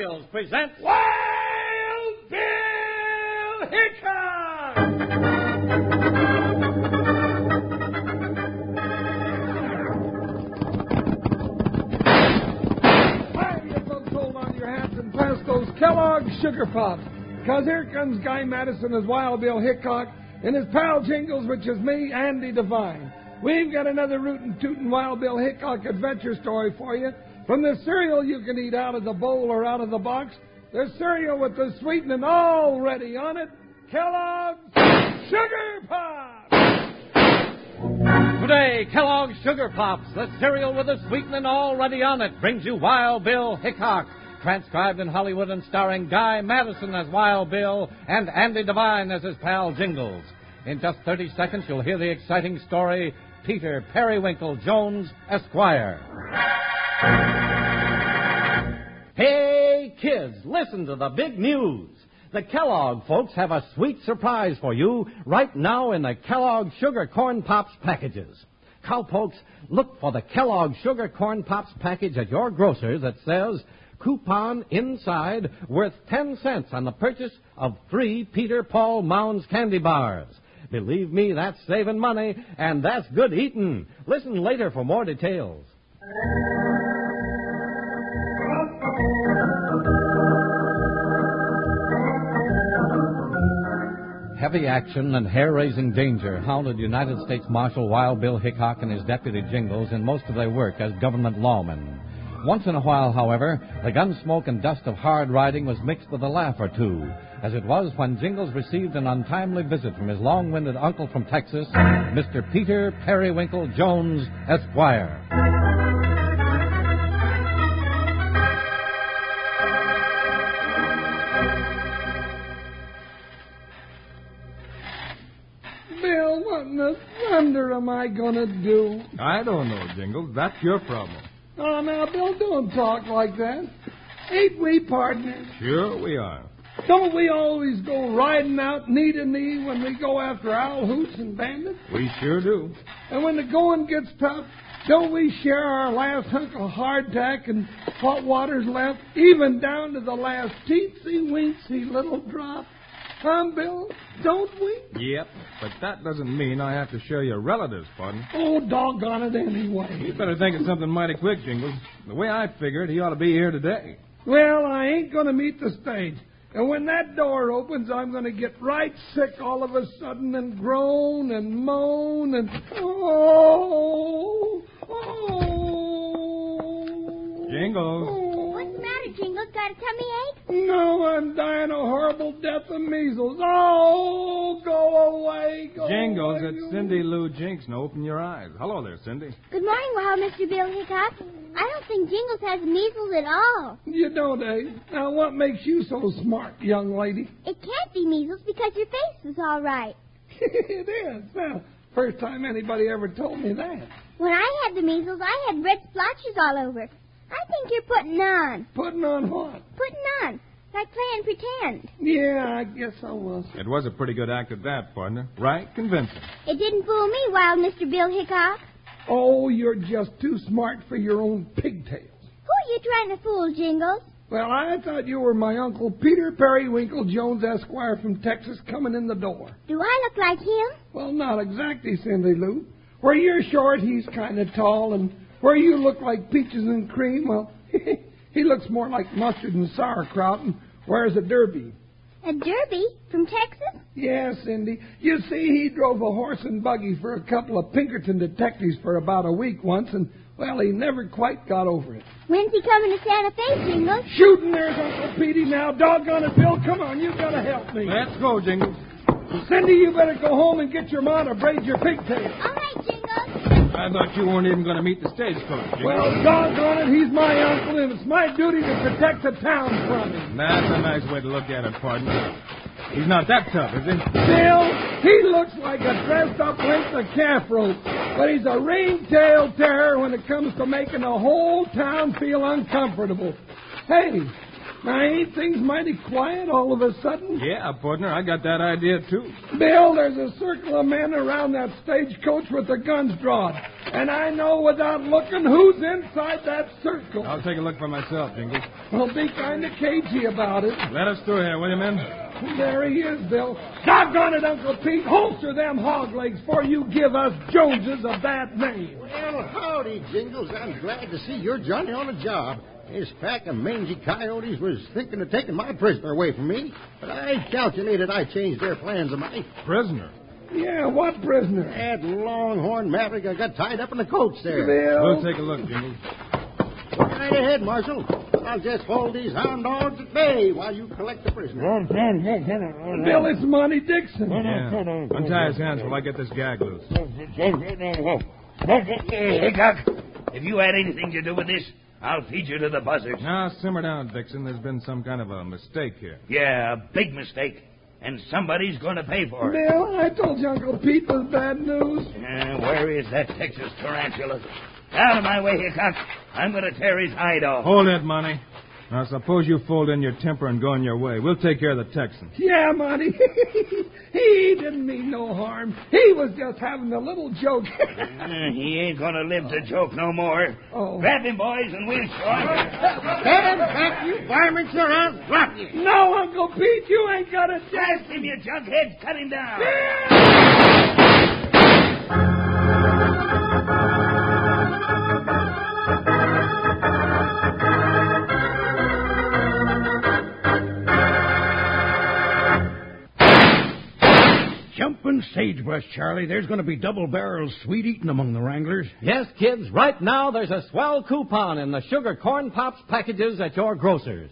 Bills Wild Bill Hickok! Why you folks hold on your hats and pass those Kellogg's Sugar Pops? Because here comes Guy Madison as Wild Bill Hickok and his pal Jingles, which is me, Andy Devine. We've got another rootin' tootin' Wild Bill Hickok adventure story for you. From the cereal you can eat out of the bowl or out of the box, there's cereal with the sweetening already on it. Kellogg's Sugar Pops! Today, Kellogg's Sugar Pops, the cereal with the sweetening already on it, brings you Wild Bill Hickok. Transcribed in Hollywood and starring Guy Madison as Wild Bill and Andy Devine as his pal Jingles. In just 30 seconds, you'll hear the exciting story Peter Periwinkle Jones, Esquire. Hey, kids, listen to the big news. The Kellogg folks have a sweet surprise for you right now in the Kellogg Sugar Corn Pops packages. Cowpokes, look for the Kellogg Sugar Corn Pops package at your grocer's that says coupon inside worth 10 cents on the purchase of three Peter Paul Mounds candy bars. Believe me, that's saving money, and that's good eating. Listen later for more details. Heavy action and hair-raising danger hounded United States Marshal Wild Bill Hickok and his deputy Jingles in most of their work as government lawmen. Once in a while, however, the gun smoke and dust of hard riding was mixed with a laugh or two, as it was when Jingles received an untimely visit from his long-winded uncle from Texas, Mr. Peter Periwinkle Jones, Esquire. Am I gonna do? I don't know, Jingles. That's your problem. Oh, now, Bill, don't talk like that. Ain't we partners? Sure we are. Don't we always go riding out knee to knee when we go after owl hoots and bandits? We sure do. And when the going gets tough, don't we share our last hunk of hardtack and hot water's left, even down to the last teensy weensy little drop? Huh, Bill? Don't we? Yep, but that doesn't mean I have to share your relatives, partner. Oh, doggone it anyway. You better think of something mighty quick, Jingles. The way I figured, he ought to be here today. Well, I ain't going to meet the stage. And when that door opens, I'm going to get right sick all of a sudden and groan and moan and oh, oh. Jingles. What's the matter, Jingles? Got a tummy ache? No, I'm dying a horrible death of measles. Oh, go away, go Jingles, away. it's Cindy Lou Jinks. Now open your eyes. Hello there, Cindy. Good morning, Wild Mr. Bill Hickok. I don't think Jingles has measles at all. You don't, eh? Now, what makes you so smart, young lady? It can't be measles because your face is all right. it is. Well, first time anybody ever told me that. When I had the measles, I had red splotches all over. I think you're putting on. Putting on what? Putting on. Like playing pretend. Yeah, I guess I was. It was a pretty good act at that, partner. Right? Convincing. It didn't fool me, Wild Mr. Bill Hickok. Oh, you're just too smart for your own pigtails. Who are you trying to fool, Jingles? Well, I thought you were my uncle Peter Periwinkle Jones, Esquire from Texas, coming in the door. Do I look like him? Well, not exactly, Cindy Lou. Where you're short, he's kind of tall, and where you look like peaches and cream, well, he looks more like mustard and sauerkraut and wears a derby. A derby from Texas? Yes, Cindy. You see, he drove a horse and buggy for a couple of Pinkerton detectives for about a week once, and, well, he never quite got over it. When's he coming to Santa Fe, Jingles? Shooting there's Uncle Petey now. Doggone it, Bill. Come on, you've gotta help me. Let's go, Jingles. Cindy, you better go home and get your ma to braid your pigtails. All right, Jingles. I thought you weren't even going to meet the stagecoach. Well, doggone it, he's my uncle, and it's my duty to protect the town from him. That's a nice way to look at it, partner. He's not that tough, is he? Bill, he looks like a dressed up length of calf rope, but he's a ring-tailed terror when it comes to making the whole town feel uncomfortable. Hey, Now, ain't things mighty quiet all of a sudden? Yeah, partner, I got that idea, too. Bill, there's a circle of men around that stagecoach with the guns drawn. And I know without looking who's inside that circle. I'll take a look for myself, Jingles. Well, be kind of cagey about it. Let us through here, will you, men? There he is, Bill. Doggone it, Uncle Pete. Holster them hog legs before you give us Joneses a bad name. Well, howdy, Jingles. I'm glad to see you're Johnny on the job. This pack of mangy coyotes was thinking of taking my prisoner away from me, but I calculated I changed their plans a mite. Prisoner. Yeah, what prisoner? That longhorn maverick I got tied up in the coach there. Bill. We'll take a look, Jingles. Go right ahead, Marshal. I'll just hold these hound dogs at bay while you collect the prisoner. Bill, it's Monty Dixon. Yeah. Untie his hands while I get this gag loose. Hey, Hickok, if you had anything to do with this, I'll feed you to the buzzards. Now, simmer down, Dixon. There's been some kind of a mistake here. Yeah, a big mistake. And somebody's going to pay for it. Bill, I told you Uncle Pete was bad news. Uh, where is that Texas tarantula? Out of my way, Hickok. I'm going to tear his hide off. Hold it, Monty. Now, suppose you fold in your temper and go on your way. We'll take care of the Texan. Yeah, Monty. he didn't mean no harm. He was just having a little joke. Uh, he ain't going to live to joke no more. Oh. Grab him, boys, and we'll show him. Stand back, you varmints, or I'll drop you. no, Uncle Pete, you ain't got a chance. Blast him, you jughead. Cut him down. Jumping sagebrush, Charlie. There's going to be double barrel sweet eating among the Wranglers. Yes, kids, right now there's a swell coupon in the Sugar Corn Pops packages at your grocer's.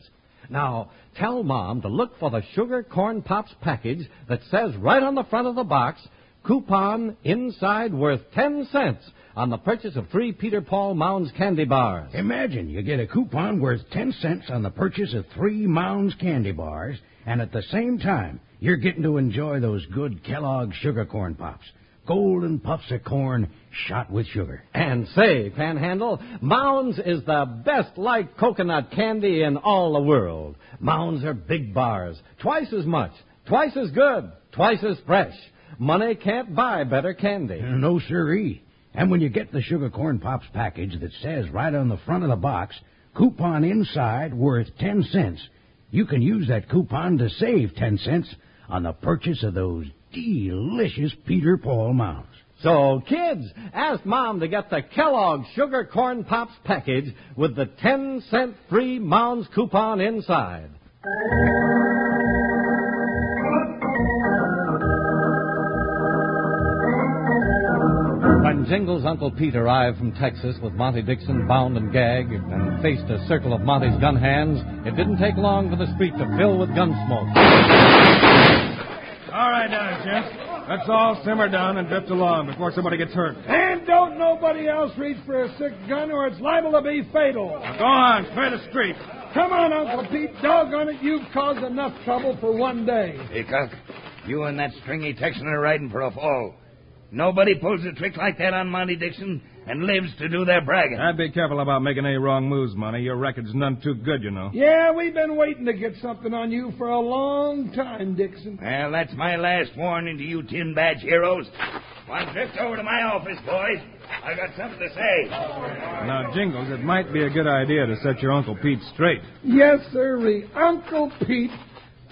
Now, tell Mom to look for the Sugar Corn Pops package that says right on the front of the box, coupon inside worth 10 cents on the purchase of three Peter Paul Mounds candy bars. Imagine you get a coupon worth 10 cents on the purchase of three Mounds candy bars, and at the same time, you're getting to enjoy those good Kellogg sugar corn pops. Golden puffs of corn shot with sugar. And say, Panhandle, Mounds is the best light coconut candy in all the world. Mounds are big bars, twice as much, twice as good, twice as fresh. Money can't buy better candy. No siree. And when you get the sugar corn pops package that says right on the front of the box, coupon inside worth 10 cents, you can use that coupon to save 10 cents on the purchase of those delicious Peter Paul Mounds. So, kids, ask Mom to get the Kellogg Sugar Corn Pops package with the 10 cent free Mounds coupon inside. Jingle's Uncle Pete arrived from Texas with Monty Dixon bound and gagged and faced a circle of Monty's gun hands, it didn't take long for the street to fill with gun smoke. All right, now, gents. Let's all simmer down and drift along before somebody gets hurt. And don't nobody else reach for a sick gun or it's liable to be fatal. Go on, clear the street. Come on, Uncle Pete. Doggone it, you've caused enough trouble for one day. Hickok, you and that stringy Texan are riding for a fall. Nobody pulls a trick like that on Monty Dixon and lives to do their bragging. I'd be careful about making any wrong moves, Monty. Your record's none too good, you know. Yeah, we've been waiting to get something on you for a long time, Dixon. Well, that's my last warning to you tin badge heroes. One drift over to my office, boys. I got something to say. Now, Jingles, it might be a good idea to set your Uncle Pete straight. Yes, sir. Uncle Pete,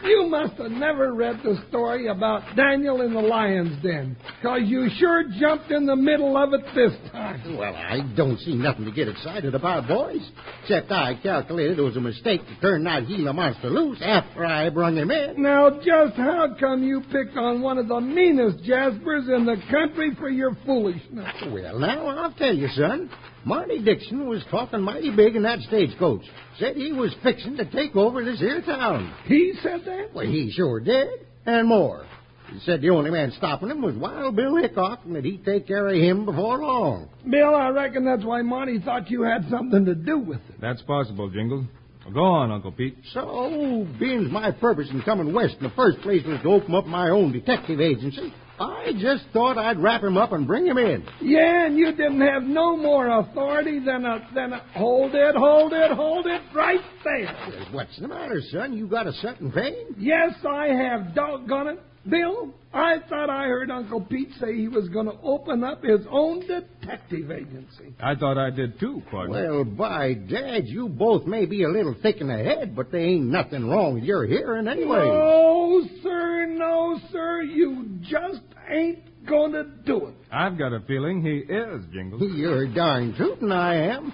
you must have never read the story about Daniel in the lion's den, because you sure jumped in the middle of it this time. Well, I don't see nothing to get excited about, boys. Except I calculated it was a mistake to turn that Gila monster loose after I brung him in. Now, just how come you picked on one of the meanest jaspers in the country for your foolishness? Well, now, I'll tell you, son. Monty Dixon was talking mighty big in that stagecoach. Said he was fixing to take over this here town. He said that? Well, he sure did. And more. He said the only man stopping him was Wild Bill Hickok and that he'd take care of him before long. Bill, I reckon that's why Monty thought you had something to do with it. That's possible, Jingle. Well, go on, Uncle Pete. So, being my purpose in coming west in the first place was to open up my own detective agency, I just thought I'd wrap him up and bring him in. Yeah, and you didn't have no more authority than a than a hold it, hold it, hold it right there. What's the matter, son? You got a certain pain? Yes, I have. Doggone it. Bill, I thought I heard Uncle Pete say he was going to open up his own detective agency. I thought I did too, partner. Well, by dad, you both may be a little thick in the head, but there ain't nothing wrong with your hearing anyway. No, sir, no, sir. You just ain't going to do it. I've got a feeling he is, Jingles. You're darn tootin' I am.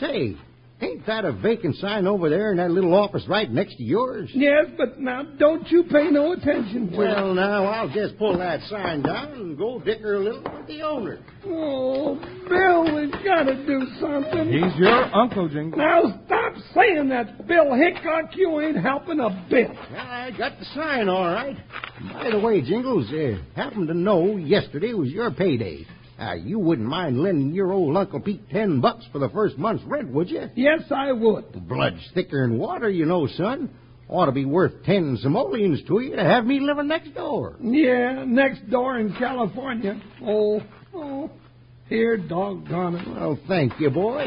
Say, ain't that a vacant sign over there in that little office right next to yours? Yes, but now don't you pay no attention to it. Well, now, I'll just pull that sign down and go dicker a little with the owner. Oh, Bill, we've got to do something. He's your uncle, Jingles. Now stop saying that, Bill Hickok. You ain't helping a bit. I got the sign all right. By the way, Jingles, uh, happened to know yesterday was your payday. Uh, you wouldn't mind lending your old Uncle Pete ten bucks for the first month's rent, would you? Yes, I would. The blood's thicker than water, you know, son. Ought to be worth ten simoleons to you to have me living next door. Yeah, next door in California. Oh, oh, here, doggone it. Well, thank you, boy.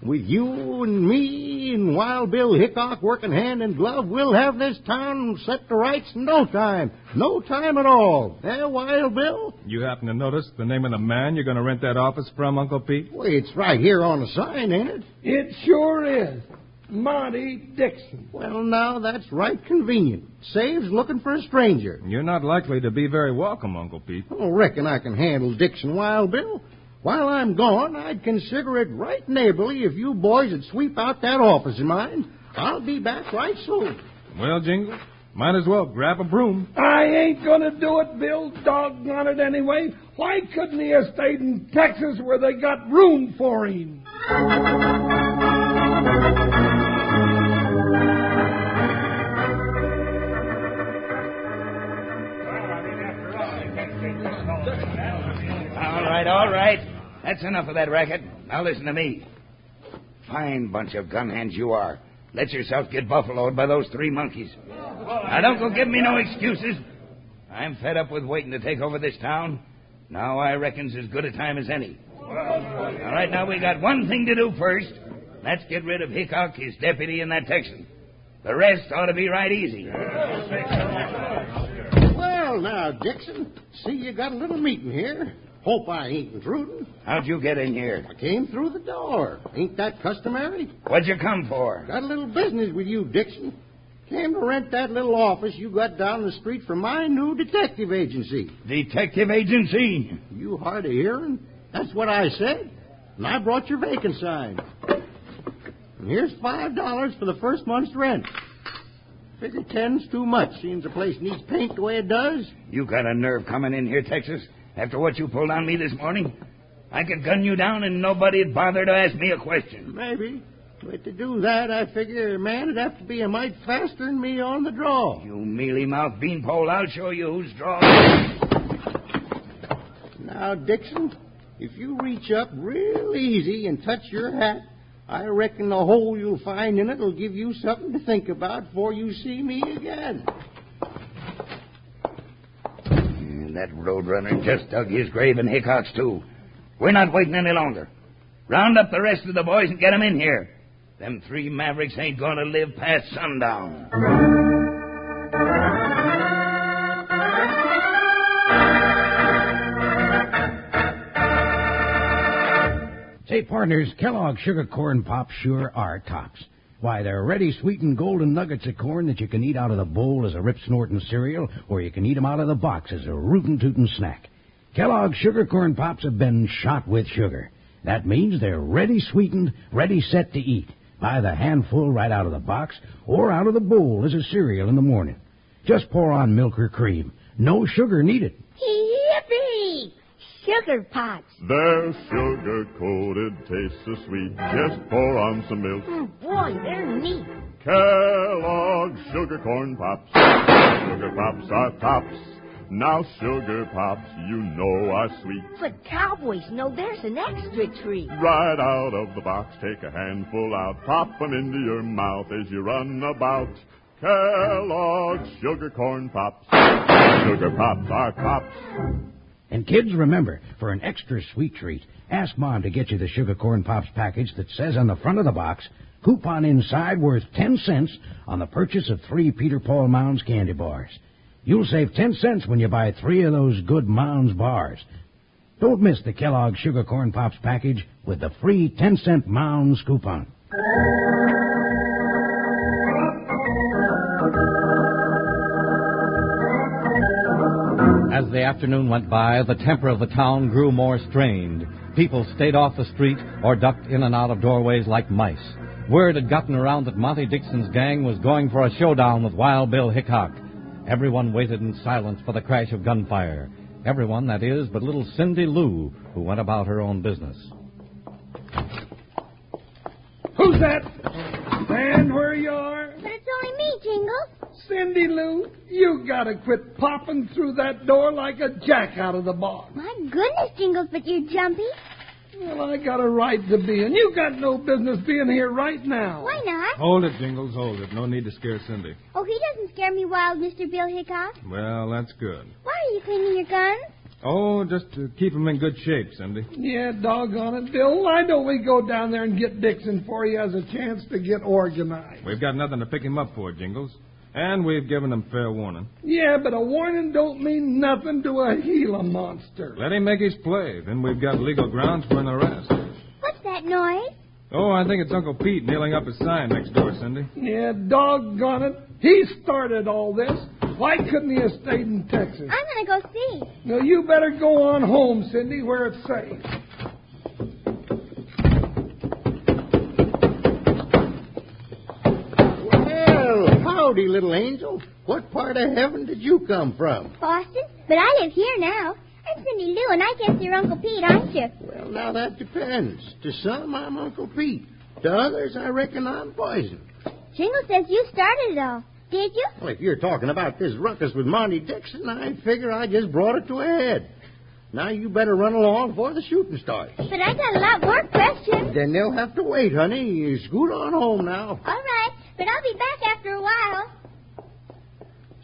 With you and me and Wild Bill Hickok working hand in glove, we'll have this town set to rights in no time. No time at all. Eh, Wild Bill? You happen to notice the name of the man you're going to rent that office from, Uncle Pete? Well, it's right here on the sign, ain't it? It sure is. Monty Dixon. Well, now, that's right convenient. Saves looking for a stranger. You're not likely to be very welcome, Uncle Pete. I don't reckon I can handle Dixon, Wild Bill. While I'm gone, I'd consider it right neighborly if you boys would sweep out that office of mine. I'll be back right soon. Well, Jingle, might as well grab a broom. I ain't gonna do it, Bill. Doggone it anyway. Why couldn't he have stayed in Texas where they got room for him? All right, all right. That's enough of that racket. Now listen to me. Fine bunch of gun hands you are. Let yourself get buffaloed by those three monkeys. Now don't go give me no excuses. I'm fed up with waiting to take over this town. Now I reckon's as good a time as any. All right, now we got one thing to do first. Let's get rid of Hickok, his deputy, and that Texan. The rest ought to be right easy. Well, now, Dixon, see you got a little meeting here. Hope I ain't intruding. How'd you get in here? I came through the door. Ain't that customary? What'd you come for? Got a little business with you, Dixon. Came to rent that little office you got down the street from my new detective agency. Detective agency. You hard of hearing? That's what I said. And I brought your vacant sign. And here's five dollars for the first month's rent. Figure ten's too much, seems the place needs paint the way it does. You got a nerve coming in here, Texas, after what you pulled on me this morning? I could gun you down and nobody'd bother to ask me a question. Maybe. But to do that, I figure a man would have to be a mite faster than me on the draw. You mealy mouthed beanpole, I'll show you who's draw. Now, Dixon, if you reach up real easy and touch your hat, I reckon the hole you'll find in it will give you something to think about before you see me again. That roadrunner just dug his grave in Hickok's, too. We're not waiting any longer. Round up the rest of the boys and get 'em in here. Them three mavericks ain't gonna live past sundown. Say, partners, Kellogg's Sugar Corn Pops sure are tops. Why, they're ready sweetened golden nuggets of corn that you can eat out of the bowl as a rip snorting cereal, or you can eat 'em out of the box as a rootin' tootin' snack. Kellogg's Sugar Corn Pops have been shot with sugar. That means they're ready sweetened, ready set to eat. By the handful right out of the box, or out of the bowl as a cereal in the morning. Just pour on milk or cream. No sugar needed. Yippee! Sugar Pops. They're sugar coated, taste so sweet. Just pour on some milk. Oh, boy, they're neat. Kellogg's Sugar Corn Pops. Sugar Pops are tops. Now Sugar Pops, you know are sweet. But cowboys know there's an extra treat. Right out of the box, take a handful out, pop 'em into your mouth as you run about. Kellogg's Sugar Corn Pops. Sugar Pops are pops. And kids, remember, for an extra sweet treat, ask Mom to get you the Sugar Corn Pops package that says on the front of the box, coupon inside worth 10 cents on the purchase of three Peter Paul Mounds candy bars. You'll save 10 cents when you buy three of those good Mounds bars. Don't miss the Kellogg's Sugar Corn Pops package with the free 10 cent Mounds coupon. As the afternoon went by, the temper of the town grew more strained. People stayed off the street or ducked in and out of doorways like mice. Word had gotten around that Monty Dixon's gang was going for a showdown with Wild Bill Hickok. Everyone waited in silence for the crash of gunfire. Everyone, that is, but little Cindy Lou, who went about her own business. Who's that? Stand where you are. But it's only me, Jingles. Cindy Lou, you gotta quit popping through that door like a jack out of the box. My goodness, Jingles, but you're jumpy. Well, I got a right to be, and you got no business being here right now. Why not? Hold it, Jingles, hold it. No need to scare Cindy. Oh, he doesn't scare me wild, Mr. Bill Hickok. Well, that's good. Why are you cleaning your guns? Oh, just to keep keep 'em in good shape, Cindy. Yeah, doggone it, Bill. Why don't we go down there and get Dixon for you as a chance to get organized? We've got nothing to pick him up for, Jingles. And we've given him fair warning. Yeah, but a warning don't mean nothing to a Gila monster. Let him make his play. Then we've got legal grounds for an arrest. What's that noise? Oh, I think it's Uncle Pete nailing up a sign next door, Cindy. Yeah, doggone it. He started all this. Why couldn't he have stayed in Texas? I'm gonna go see. Now, you better go on home, Cindy, where it's safe. Well, howdy, little angel. What part of heaven did you come from? Boston? But I live here now. I'm Cindy Lou, and I guess you're Uncle Pete, aren't you? Well, now that depends. To some, I'm Uncle Pete. To others, I reckon I'm Poison. Jingle says you started it all. Did you? Well, if you're talking about this ruckus with Monty Dixon, I figure I just brought it to a head. Now you better run along before the shooting starts. But I got a lot more questions. Then they'll have to wait, honey. You scoot on home now. All right, but I'll be back after a while.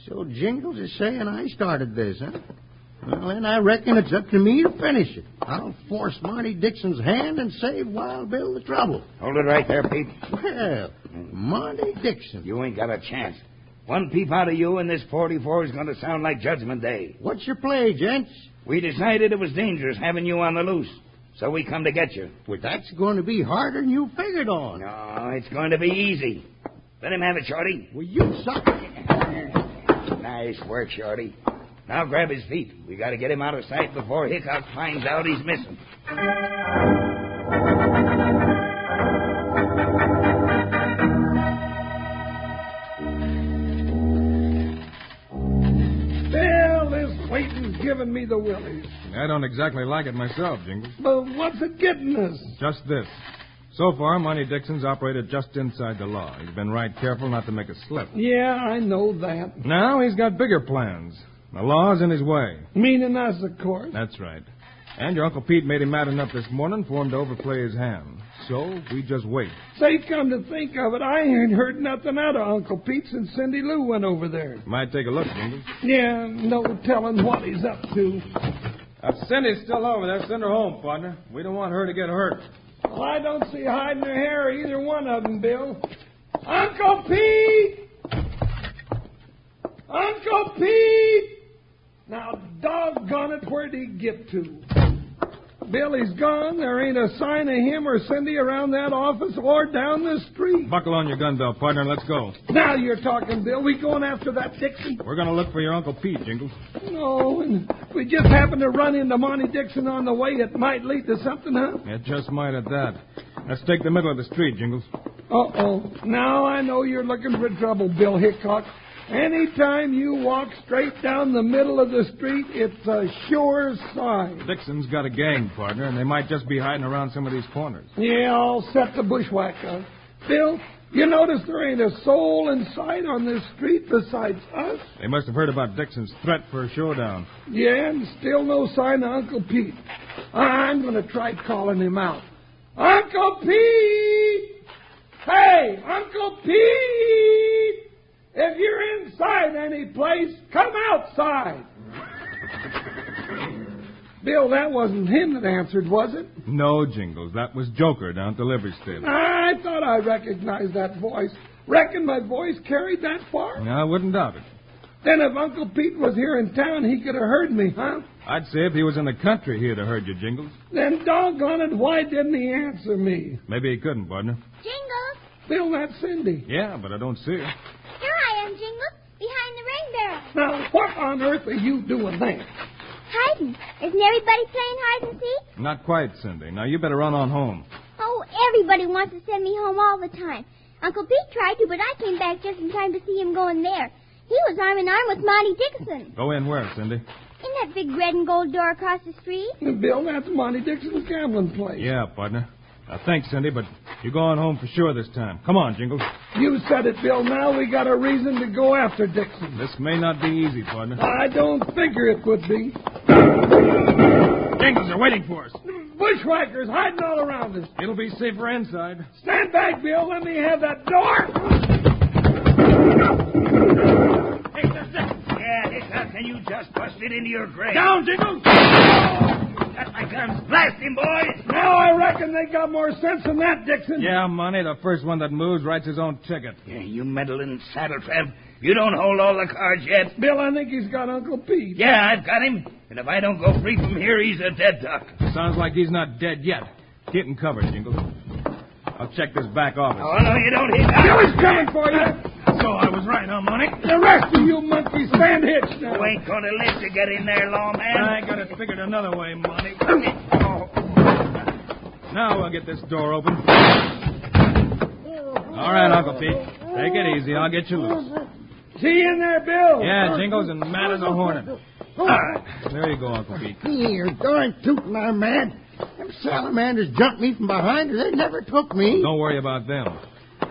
So Jingles is saying I started this, huh? Well, then I reckon it's up to me to finish it. I'll force Monty Dixon's hand and save Wild Bill the trouble. Hold it right there, Pete. Well, Monty Dixon. You ain't got a chance. One peep out of you and this 44 is going to sound like Judgment Day. What's your play, gents? We decided it was dangerous having you on the loose, so we come to get you. Well, that's going to be harder than you figured on. No, it's going to be easy. Let him have it, Shorty. Well, you suck. Nice work, Shorty. Now grab his feet. We got to get him out of sight before Hickok finds out he's missing. Bill, this waiting's giving me the willies. I don't exactly like it myself, Jingles. But what's it getting us? Just this. So far, Monty Dixon's operated just inside the law. He's been right careful not to make a slip. Yeah, I know that. Now he's got bigger plans. The law's in his way. Meaning us, of course. That's right. And your Uncle Pete made him mad enough this morning for him to overplay his hand. So we just wait. Say, come to think of it, I ain't heard nothing out of Uncle Pete since Cindy Lou went over there. Might take a look, Jingles. Yeah, no telling what he's up to. Uh, Cindy's still over there. Send her home, partner. We don't want her to get hurt. Well, I don't see hiding her hair either one of them, Bill. Uncle Pete! Uncle Pete! Now, doggone it, where'd he get to? Billy's gone. There ain't a sign of him or Cindy around that office or down the street. Buckle on your gun belt, partner, and let's go. Now you're talking, Bill. We going after that Dixon? We're going to look for your Uncle Pete, Jingles. No, and if we just happen to run into Monty Dixon on the way, it might lead to something, huh? It just might at that. Let's take the middle of the street, Jingles. Uh-oh. Now I know you're looking for trouble, Bill Hickok. Anytime you walk straight down the middle of the street, it's a sure sign. Dixon's got a gang, partner, and they might just be hiding around some of these corners. Yeah, I'll set the bushwhacker. Bill, you notice there ain't a soul in sight on this street besides us? They must have heard about Dixon's threat for a showdown. Yeah, and still no sign of Uncle Pete. I'm going to try calling him out. Uncle Pete! Hey, Uncle Pete! If you're inside any place, come outside. Bill, that wasn't him that answered, was it? No, Jingles. That was Joker down at the livery stable. I thought I recognized that voice. Reckon my voice carried that far? I wouldn't doubt it. Then if Uncle Pete was here in town, he could have heard me, huh? I'd say if he was in the country, he'd have heard you, Jingles. Then doggone it, why didn't he answer me? Maybe he couldn't, partner. Jingles, Bill, that's Cindy. Yeah, but I don't see her. here I am, Jingles, behind the ring barrel. Now, what on earth are you doing there? Hiding. Isn't everybody playing hide and seek? Not quite, Cindy. Now, you better run on home. Oh, everybody wants to send me home all the time. Uncle Pete tried to, but I came back just in time to see him go in there. He was arm in arm with Monty Dixon. Go in where, Cindy? In that big red and gold door across the street. Bill, that's Monty Dixon's gambling place. Yeah, partner. Now, thanks, Cindy, but you're going home for sure this time. Come on, Jingles. You said it, Bill. Now we got a reason to go after Dixon. This may not be easy, partner. I don't figure it would be. Jingles are waiting for us. Bushwhackers hiding all around us. It'll be safer inside. Stand back, Bill. Let me have that door. Hey, that's it. Yeah, Hickok, and you just busted into your grave. Down, Jingles! Oh! Got my guns. Blast him, boys. Now I reckon they got more sense than that, Dixon. Yeah, Monty. The first one that moves writes his own ticket. Yeah, you meddling saddle trap. You don't hold all the cards yet. Bill, I think he's got Uncle Pete. Yeah, I've got him. And if I don't go free from here, he's a dead duck. Sounds like he's not dead yet. Get him covered, Jingles. I'll check this back office. Oh, no, you don't, Hickok. Billy's coming for you. So I was right, huh, Monty? The rest of you monkeys stand hitched now. You ain't gonna let you get in there, lawman. I got it figured another way, Monty. Oh. Now we'll get this door open. All right, Uncle Pete. Take it easy. I'll get you loose. See you in there, Bill. Yeah, Jingles and mad as a hornet. All right. There you go, Uncle Pete. Here, darn tootin' I'm mad. Them salamanders jumped me from behind, and they never took me. Don't worry about them.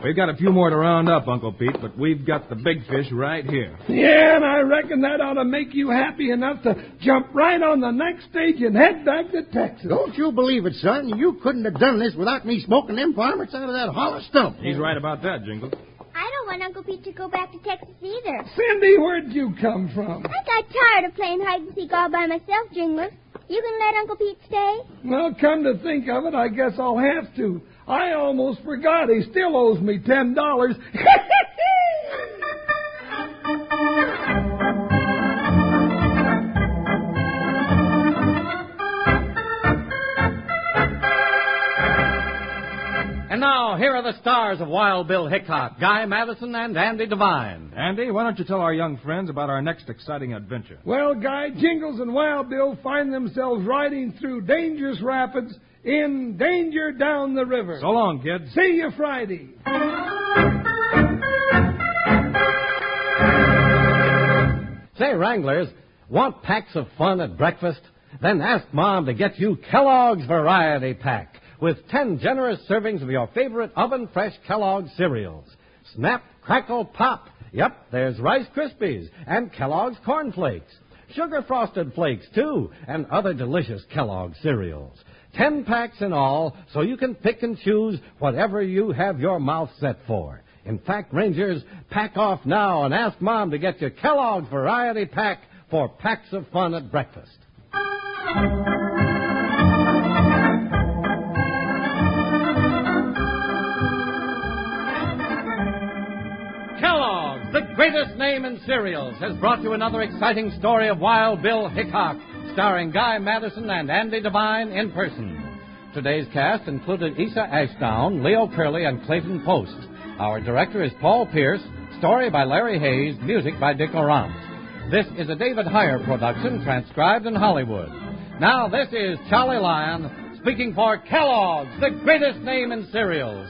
We've got a few more to round up, Uncle Pete, but we've got the big fish right here. Yeah, and I reckon that ought to make you happy enough to jump right on the next stage and head back to Texas. Don't you believe it, son. You couldn't have done this without me smoking them varmints out of that hollow stump. He's right about that, Jingle. I don't want Uncle Pete to go back to Texas either. Cindy, where'd you come from? I got tired of playing hide and seek all by myself, Jingles. You can let Uncle Pete stay. Well, come to think of it, I guess I'll have to. I almost forgot. He still owes me ten dollars. now, here are the stars of Wild Bill Hickok, Guy Madison, and Andy Devine. Andy, why don't you tell our young friends about our next exciting adventure? well, Guy, Jingles and Wild Bill find themselves riding through dangerous rapids in danger down the river. So long, kids. See you Friday. Say, Wranglers, want packs of fun at breakfast? Then ask Mom to get you Kellogg's Variety Pack with 10 generous servings of your favorite oven fresh Kellogg cereals. Snap, crackle, pop. Yep, there's Rice Krispies and Kellogg's Corn Flakes. Sugar frosted flakes, too, and other delicious Kellogg cereals. Ten packs in all, so you can pick and choose whatever you have your mouth set for. In fact, Rangers, pack off now and ask Mom to get you Kellogg's Variety Pack for packs of fun at breakfast. Greatest name in cereals, has brought you another exciting story of Wild Bill Hickok, starring Guy Madison and Andy Devine in person. Today's cast included Isa Ashdown, Leo Curley, and Clayton Post. Our director is Paul Pierce, story by Larry Hayes, music by Dick Aurandt. This is a David Heyer production, transcribed in Hollywood. Now, this is Charlie Lyon speaking for Kellogg's, the greatest name in cereals,